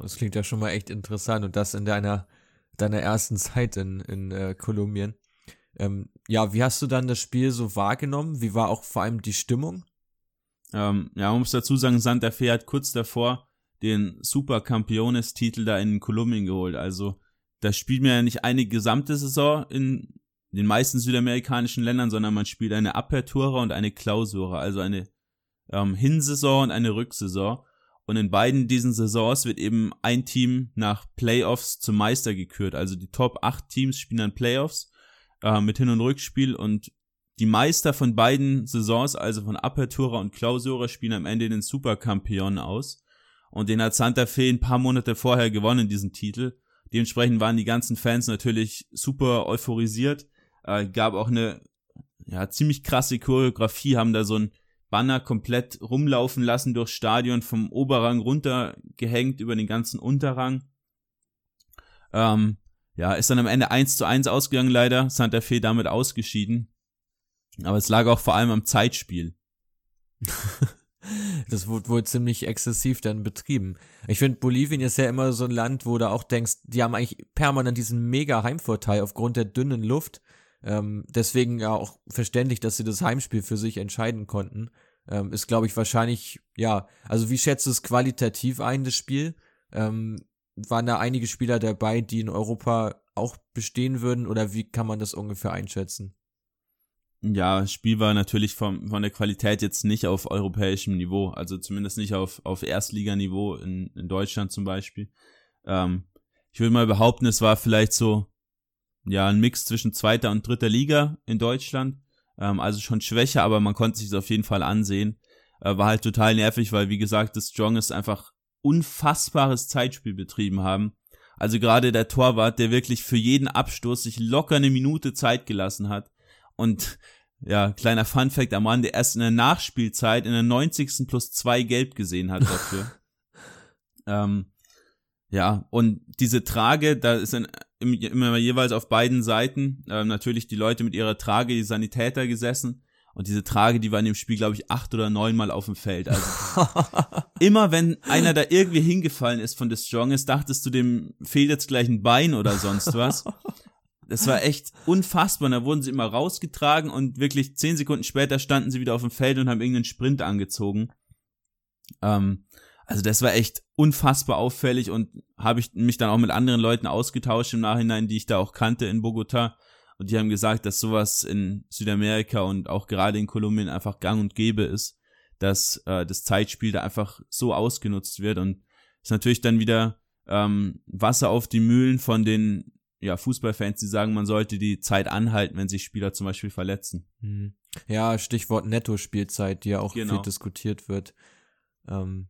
Das klingt ja schon mal echt interessant und das in deiner deiner ersten Zeit in in äh, Kolumbien. Ähm, ja, wie hast du dann das Spiel so wahrgenommen? Wie war auch vor allem die Stimmung? Ähm, ja, man muss dazu sagen, Santa Fe hat kurz davor den Super Campeones-Titel da in Kolumbien geholt. Also da spielt man ja nicht eine gesamte Saison in den meisten südamerikanischen Ländern, sondern man spielt eine Apertura und eine Klausura, also eine ähm, Hinsaison und eine Rücksaison. Und in beiden diesen Saisons wird eben ein Team nach Playoffs zum Meister gekürt. Also die Top 8 Teams spielen dann Playoffs äh, mit Hin- und Rückspiel und die Meister von beiden Saisons, also von Apertura und Clausura, spielen am Ende den Superkampion aus. Und den hat Santa Fe ein paar Monate vorher gewonnen, diesen Titel. Dementsprechend waren die ganzen Fans natürlich super euphorisiert. Äh, gab auch eine ja, ziemlich krasse Choreografie, haben da so ein Banner komplett rumlaufen lassen durchs Stadion, vom Oberrang runtergehängt über den ganzen Unterrang. Ähm, ja, ist dann am Ende 1 zu 1 ausgegangen leider. Santa Fe damit ausgeschieden. Aber es lag auch vor allem am Zeitspiel. das wurde wohl ziemlich exzessiv dann betrieben. Ich finde, Bolivien ist ja immer so ein Land, wo du auch denkst, die haben eigentlich permanent diesen mega Heimvorteil aufgrund der dünnen Luft. Ähm, deswegen ja auch verständlich, dass sie das Heimspiel für sich entscheiden konnten. Ähm, ist, glaube ich, wahrscheinlich, ja, also wie schätzt du es qualitativ ein, das Spiel? Ähm, waren da einige Spieler dabei, die in Europa auch bestehen würden oder wie kann man das ungefähr einschätzen? Ja, Spiel war natürlich vom, von der Qualität jetzt nicht auf europäischem Niveau, also zumindest nicht auf, auf Erstliganiveau in, in Deutschland zum Beispiel. Ähm, ich würde mal behaupten, es war vielleicht so, ja, ein Mix zwischen zweiter und dritter Liga in Deutschland. Ähm, also schon schwächer, aber man konnte sich das auf jeden Fall ansehen. Äh, war halt total nervig, weil, wie gesagt, das Strongest einfach unfassbares Zeitspiel betrieben haben. Also gerade der Torwart, der wirklich für jeden Abstoß sich locker eine Minute Zeit gelassen hat. Und ja, kleiner Fun Fact am Rande, erst in der Nachspielzeit in der 90. plus zwei Gelb gesehen hat dafür. ähm, ja, und diese Trage, da ist dann immer jeweils auf beiden Seiten äh, natürlich die Leute mit ihrer Trage, die Sanitäter gesessen. Und diese Trage, die war in dem Spiel, glaube ich, acht oder neunmal auf dem Feld. Also immer wenn einer da irgendwie hingefallen ist von The Strongest, dachtest du, dem fehlt jetzt gleich ein Bein oder sonst was. Das war echt unfassbar. Und da wurden sie immer rausgetragen und wirklich zehn Sekunden später standen sie wieder auf dem Feld und haben irgendeinen Sprint angezogen. Ähm, also das war echt unfassbar auffällig und habe ich mich dann auch mit anderen Leuten ausgetauscht im Nachhinein, die ich da auch kannte in Bogota. Und die haben gesagt, dass sowas in Südamerika und auch gerade in Kolumbien einfach gang und gäbe ist, dass äh, das Zeitspiel da einfach so ausgenutzt wird. Und ist natürlich dann wieder ähm, Wasser auf die Mühlen von den ja, Fußballfans, die sagen, man sollte die Zeit anhalten, wenn sich Spieler zum Beispiel verletzen. Mhm. Ja, Stichwort Netto-Spielzeit, die ja auch genau. viel diskutiert wird. Ähm,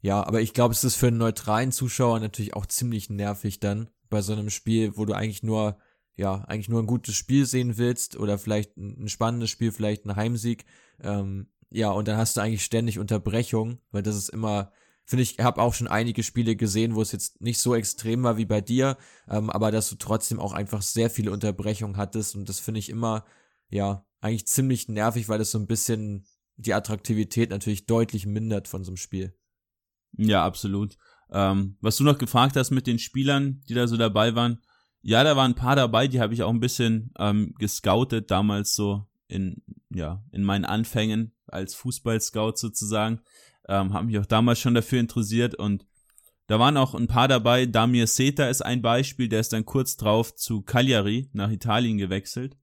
ja, aber ich glaube, es ist für einen neutralen Zuschauer natürlich auch ziemlich nervig dann bei so einem Spiel, wo du eigentlich nur, ja, eigentlich nur ein gutes Spiel sehen willst oder vielleicht ein, spannendes Spiel, vielleicht ein Heimsieg. Ähm, ja, und dann hast du eigentlich ständig Unterbrechung, weil das ist immer, finde ich, habe auch schon einige Spiele gesehen, wo es jetzt nicht so extrem war wie bei dir, ähm, aber dass du trotzdem auch einfach sehr viele Unterbrechungen hattest und das finde ich immer, ja, eigentlich ziemlich nervig, weil das so ein bisschen die Attraktivität natürlich deutlich mindert von so einem Spiel. Ja, absolut. Ähm, was du noch gefragt hast mit den Spielern, die da so dabei waren, ja, da waren ein paar dabei, die habe ich auch ein bisschen ähm, gescoutet, damals so in, ja, in meinen Anfängen als Fußballscout sozusagen. Ähm, habe mich auch damals schon dafür interessiert und da waren auch ein paar dabei. Damir Seta ist ein Beispiel, der ist dann kurz drauf zu Cagliari nach Italien gewechselt.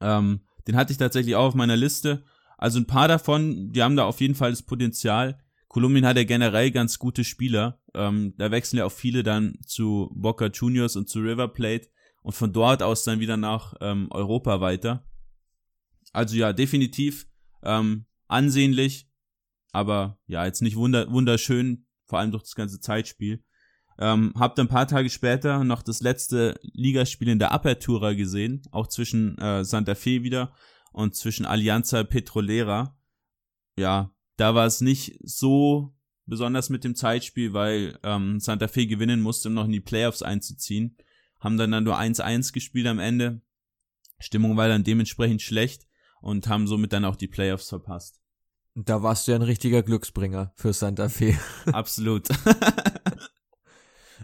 Ähm, den hatte ich tatsächlich auch auf meiner Liste. Also ein paar davon, die haben da auf jeden Fall das Potenzial, Kolumbien hat ja generell ganz gute Spieler. Ähm, da wechseln ja auch viele dann zu Boca Juniors und zu River Plate und von dort aus dann wieder nach ähm, Europa weiter. Also ja, definitiv ähm, ansehnlich, aber ja, jetzt nicht wunder wunderschön, vor allem durch das ganze Zeitspiel. Ähm, hab dann ein paar Tage später noch das letzte Ligaspiel in der Apertura gesehen, auch zwischen äh, Santa Fe wieder und zwischen Alianza Petrolera. Ja, da war es nicht so besonders mit dem Zeitspiel, weil ähm, Santa Fe gewinnen musste, um noch in die Playoffs einzuziehen. Haben dann, dann nur 1-1 gespielt am Ende. Stimmung war dann dementsprechend schlecht und haben somit dann auch die Playoffs verpasst. Da warst du ja ein richtiger Glücksbringer für Santa Fe. Absolut.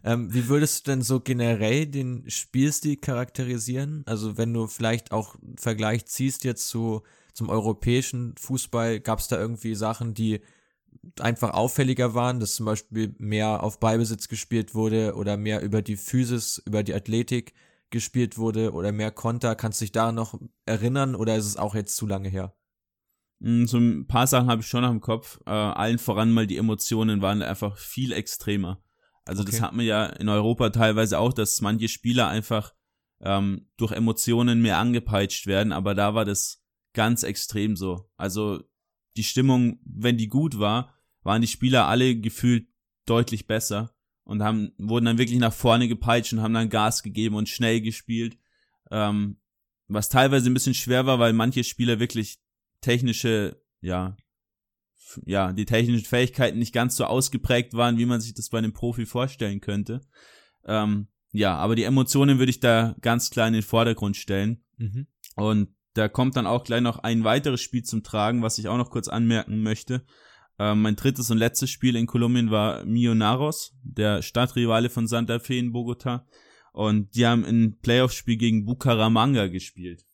ähm, wie würdest du denn so generell den Spielstil charakterisieren? Also wenn du vielleicht auch einen Vergleich ziehst jetzt zu zum europäischen Fußball gab es da irgendwie Sachen, die einfach auffälliger waren, dass zum Beispiel mehr auf Ballbesitz gespielt wurde oder mehr über die Physis, über die Athletik gespielt wurde oder mehr Konter. Kannst du dich da noch erinnern oder ist es auch jetzt zu lange her? Mm, so ein paar Sachen habe ich schon noch im Kopf. Äh, allen voran mal die Emotionen waren einfach viel extremer. Also okay. das hat man ja in Europa teilweise auch, dass manche Spieler einfach ähm, durch Emotionen mehr angepeitscht werden, aber da war das ganz extrem so. Also die Stimmung, wenn die gut war, waren die Spieler alle gefühlt deutlich besser und haben, wurden dann wirklich nach vorne gepeitscht und haben dann Gas gegeben und schnell gespielt. Ähm, was teilweise ein bisschen schwer war, weil manche Spieler wirklich technische, ja, ja, die technischen Fähigkeiten nicht ganz so ausgeprägt waren, wie man sich das bei einem Profi vorstellen könnte. Ähm, ja, aber die Emotionen würde ich da ganz klar in den Vordergrund stellen. Mhm. Und da kommt dann auch gleich noch ein weiteres Spiel zum Tragen, was ich auch noch kurz anmerken möchte. Äh, mein drittes und letztes Spiel in Kolumbien war Millonarios, der Stadtrivale von Santa Fe in Bogota. Und die haben ein Playoff-Spiel gegen Bucaramanga gespielt.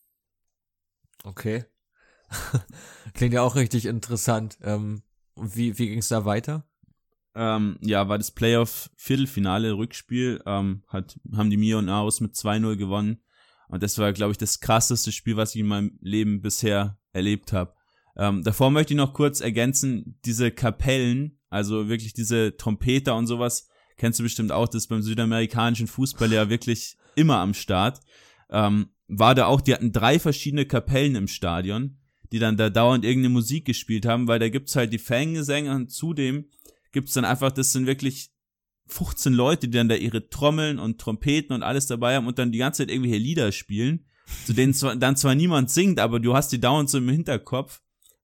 Okay. Klingt ja auch richtig interessant. Ähm, wie wie ging es da weiter? Ähm, ja, war das Playoff-Viertelfinale, Rückspiel, ähm, hat, haben die Millonarios mit 2-0 gewonnen. Und das war, glaube ich, das krasseste Spiel, was ich in meinem Leben bisher erlebt habe. Ähm, davor möchte ich noch kurz ergänzen, diese Kapellen, also wirklich diese Trompeter und sowas, kennst du bestimmt auch, das ist beim südamerikanischen Fußball ja wirklich immer am Start. Ähm, war da auch, die hatten drei verschiedene Kapellen im Stadion, die dann da dauernd irgendeine Musik gespielt haben, weil da gibt's halt die Fangesänge und zudem gibt's dann einfach, das sind wirklich 15 Leute, die dann da ihre Trommeln und Trompeten und alles dabei haben und dann die ganze Zeit irgendwelche Lieder spielen, zu denen zwar, dann zwar niemand singt, aber du hast die dauernd so im Hinterkopf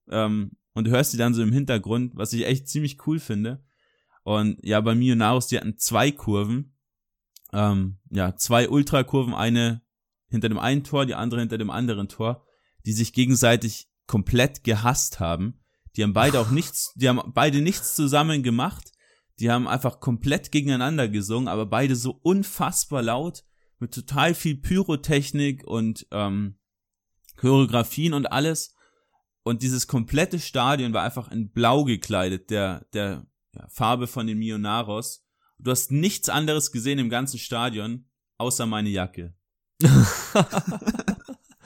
ähm, und hörst die dann so im Hintergrund, was ich echt ziemlich cool finde. Und ja, bei Millonarios, die hatten zwei Kurven, ähm, ja, zwei Ultrakurven, eine hinter dem einen Tor, die andere hinter dem anderen Tor, die sich gegenseitig komplett gehasst haben. Die haben beide auch nichts, die haben beide nichts zusammen gemacht. Die haben einfach komplett gegeneinander gesungen, aber beide so unfassbar laut, mit total viel Pyrotechnik und ähm, Choreografien und alles. Und dieses komplette Stadion war einfach in Blau gekleidet, der, der ja, Farbe von den Mionaros. Du hast nichts anderes gesehen im ganzen Stadion, außer meine Jacke.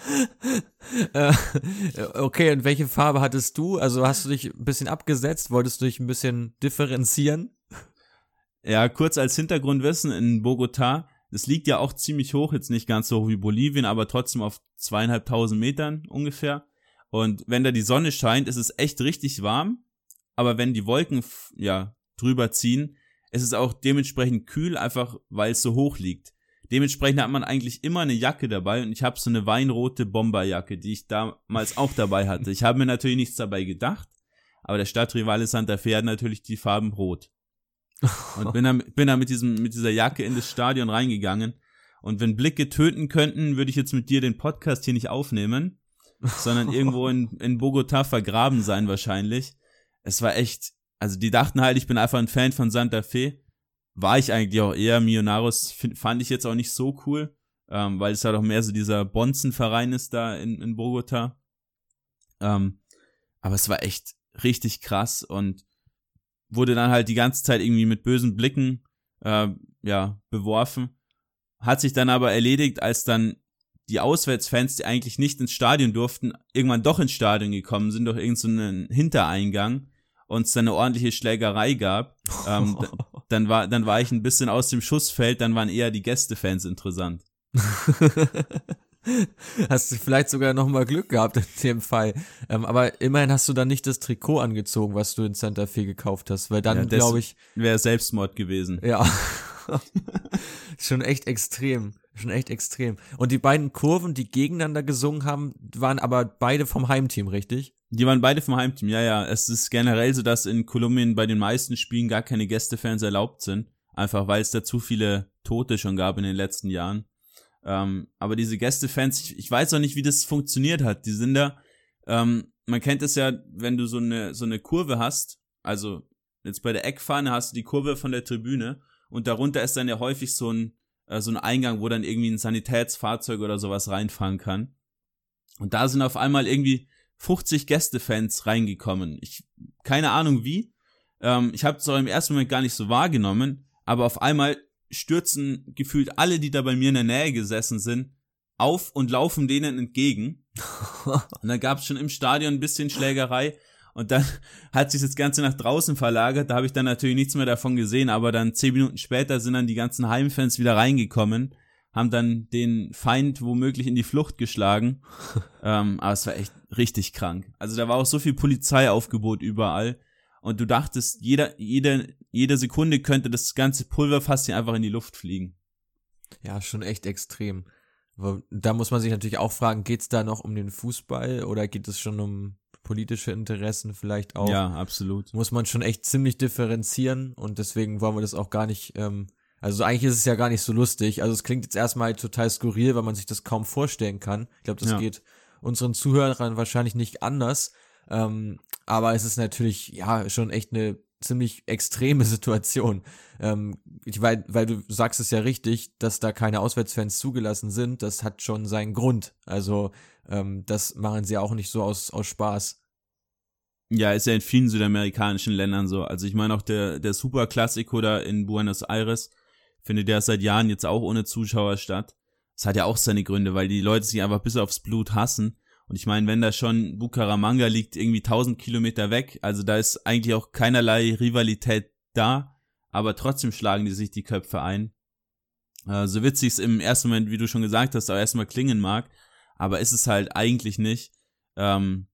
Äh, okay, und welche Farbe hattest du? Also hast du dich ein bisschen abgesetzt? Wolltest du dich ein bisschen differenzieren? Ja, kurz als Hintergrundwissen in Bogota. Das liegt ja auch ziemlich hoch, jetzt nicht ganz so hoch wie Bolivien, aber trotzdem auf zweieinhalbtausend Metern ungefähr. Und wenn da die Sonne scheint, ist es echt richtig warm. Aber wenn die Wolken, ja, drüber ziehen, ist es auch dementsprechend kühl, einfach weil es so hoch liegt. Dementsprechend hat man eigentlich immer eine Jacke dabei und ich habe so eine weinrote Bomberjacke, die ich damals auch dabei hatte. Ich habe mir natürlich nichts dabei gedacht, aber der Stadtrivale Santa Fe hat natürlich die Farben rot. Und bin dann, bin dann mit, diesem, mit dieser Jacke in das Stadion reingegangen. Und wenn Blicke töten könnten, würde ich jetzt mit dir den Podcast hier nicht aufnehmen, sondern irgendwo in, in Bogota vergraben sein wahrscheinlich. Es war echt, also die dachten halt, ich bin einfach ein Fan von Santa Fe war ich eigentlich auch eher. Millonarios fand ich jetzt auch nicht so cool, ähm, weil es halt auch mehr so dieser Bonzenverein ist da in, in Bogota. Ähm, aber es war echt richtig krass und wurde dann halt die ganze Zeit irgendwie mit bösen Blicken äh, ja beworfen. Hat sich dann aber erledigt, als dann die Auswärtsfans, die eigentlich nicht ins Stadion durften, irgendwann doch ins Stadion gekommen sind durch irgendeinen so Hintereingang und es dann eine ordentliche Schlägerei gab, ähm, dann war, dann war ich ein bisschen aus dem Schussfeld, dann waren eher die Gästefans interessant. hast du vielleicht sogar noch mal Glück gehabt in dem Fall. Ähm, aber immerhin hast du dann nicht das Trikot angezogen, was du in Santa Fe gekauft hast, weil dann ja, glaube ich wäre Selbstmord gewesen. Ja. Schon echt extrem. Schon echt extrem. Und die beiden Kurven, die gegeneinander gesungen haben, waren aber beide vom Heimteam, richtig? Die waren beide vom Heimteam, ja, ja. Es ist generell so, dass in Kolumbien bei den meisten Spielen gar keine Gästefans erlaubt sind. Einfach weil es da zu viele Tote schon gab in den letzten Jahren. Ähm, aber diese Gästefans, ich, ich weiß auch nicht, wie das funktioniert hat. Die sind da, ähm, man kennt es ja, wenn du so eine, so eine Kurve hast, also jetzt bei der Eckfahne hast du die Kurve von der Tribüne und darunter ist dann ja häufig so ein äh, so ein Eingang, wo dann irgendwie ein Sanitätsfahrzeug oder sowas reinfahren kann. Und da sind auf einmal irgendwie 50 Gästefans reingekommen. Ich keine Ahnung wie. Ähm, ich habe es auch im ersten Moment gar nicht so wahrgenommen, aber auf einmal stürzen gefühlt alle, die da bei mir in der Nähe gesessen sind, auf und laufen denen entgegen. und dann gab es schon im Stadion ein bisschen Schlägerei. Und dann hat sich das Ganze nach draußen verlagert. Da habe ich dann natürlich nichts mehr davon gesehen, aber dann zehn Minuten später sind dann die ganzen Heimfans wieder reingekommen, haben dann den Feind womöglich in die Flucht geschlagen. ähm, aber es war echt richtig krank. Also da war auch so viel Polizeiaufgebot überall. Und du dachtest, jeder, jede, jede Sekunde könnte das ganze Pulverfass hier einfach in die Luft fliegen. Ja, schon echt extrem. Da muss man sich natürlich auch fragen, geht's da noch um den Fußball oder geht es schon um politische Interessen vielleicht auch. Ja, absolut. Muss man schon echt ziemlich differenzieren und deswegen wollen wir das auch gar nicht, ähm, also eigentlich ist es ja gar nicht so lustig. Also es klingt jetzt erstmal total skurril, weil man sich das kaum vorstellen kann. Ich glaube, das ja. geht unseren Zuhörern wahrscheinlich nicht anders. Ähm, aber es ist natürlich, ja, schon echt eine ziemlich extreme Situation. Ähm, ich, weil, weil du sagst es ja richtig, dass da keine Auswärtsfans zugelassen sind, das hat schon seinen Grund. Also ähm, das machen sie auch nicht so aus, aus Spaß. Ja, ist ja in vielen südamerikanischen Ländern so. Also ich meine auch der, der Superklassiko da in Buenos Aires findet ja seit Jahren jetzt auch ohne Zuschauer statt. Das hat ja auch seine Gründe, weil die Leute sich einfach bis aufs Blut hassen. Und ich meine, wenn da schon Bucaramanga liegt irgendwie 1000 Kilometer weg, also da ist eigentlich auch keinerlei Rivalität da. aber trotzdem schlagen die sich die Köpfe ein. Äh, so witzig es im ersten Moment, wie du schon gesagt hast, auch erstmal klingen mag, aber ist es halt eigentlich nicht. Ähm,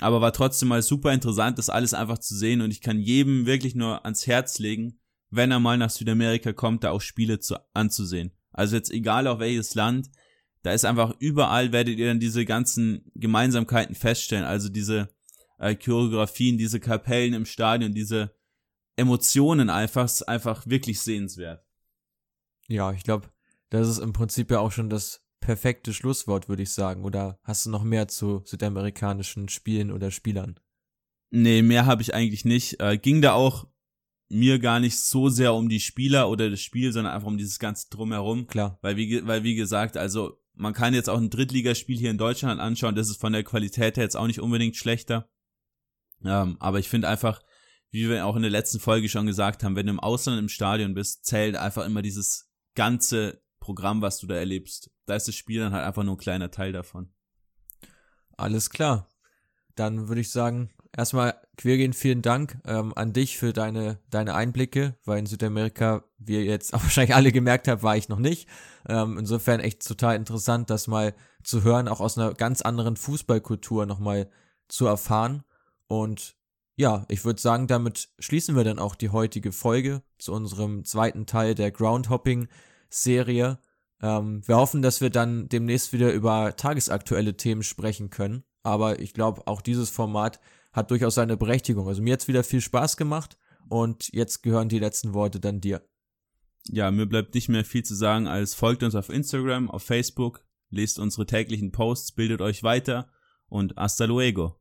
aber war trotzdem mal super interessant, das alles einfach zu sehen und ich kann jedem wirklich nur ans Herz legen, wenn er mal nach Südamerika kommt, da auch Spiele zu, anzusehen. Also jetzt egal auf welches Land, da ist einfach überall werdet ihr dann diese ganzen Gemeinsamkeiten feststellen, also diese äh, Choreografien, diese Kapellen im Stadion, diese Emotionen einfach, einfach wirklich sehenswert. Ja, ich glaube, das ist im Prinzip ja auch schon das perfekte Schlusswort, würde ich sagen. Oder hast du noch mehr zu südamerikanischen Spielen oder Spielern? Nee, mehr habe ich eigentlich nicht. Äh, ging da auch mir gar nicht so sehr um die Spieler oder das Spiel, sondern einfach um dieses ganze Drumherum. Klar. Weil wie, weil wie gesagt, also man kann jetzt auch ein Drittligaspiel hier in Deutschland anschauen, das ist von der Qualität her jetzt auch nicht unbedingt schlechter. Ähm, aber ich finde einfach, wie wir auch in der letzten Folge schon gesagt haben, wenn du im Ausland im Stadion bist, zählt einfach immer dieses ganze Programm, was du da erlebst. Da ist das Spiel dann halt einfach nur ein kleiner Teil davon. Alles klar. Dann würde ich sagen, erstmal Quergehen, vielen Dank ähm, an dich für deine, deine Einblicke, weil in Südamerika, wie ihr jetzt auch wahrscheinlich alle gemerkt habt, war ich noch nicht. Ähm, insofern echt total interessant, das mal zu hören, auch aus einer ganz anderen Fußballkultur nochmal zu erfahren. Und ja, ich würde sagen, damit schließen wir dann auch die heutige Folge zu unserem zweiten Teil der Groundhopping-Serie. Ähm, wir hoffen, dass wir dann demnächst wieder über tagesaktuelle Themen sprechen können. Aber ich glaube, auch dieses Format hat durchaus seine Berechtigung. Also mir hat es wieder viel Spaß gemacht und jetzt gehören die letzten Worte dann dir. Ja, mir bleibt nicht mehr viel zu sagen, als folgt uns auf Instagram, auf Facebook, lest unsere täglichen Posts, bildet euch weiter und hasta luego.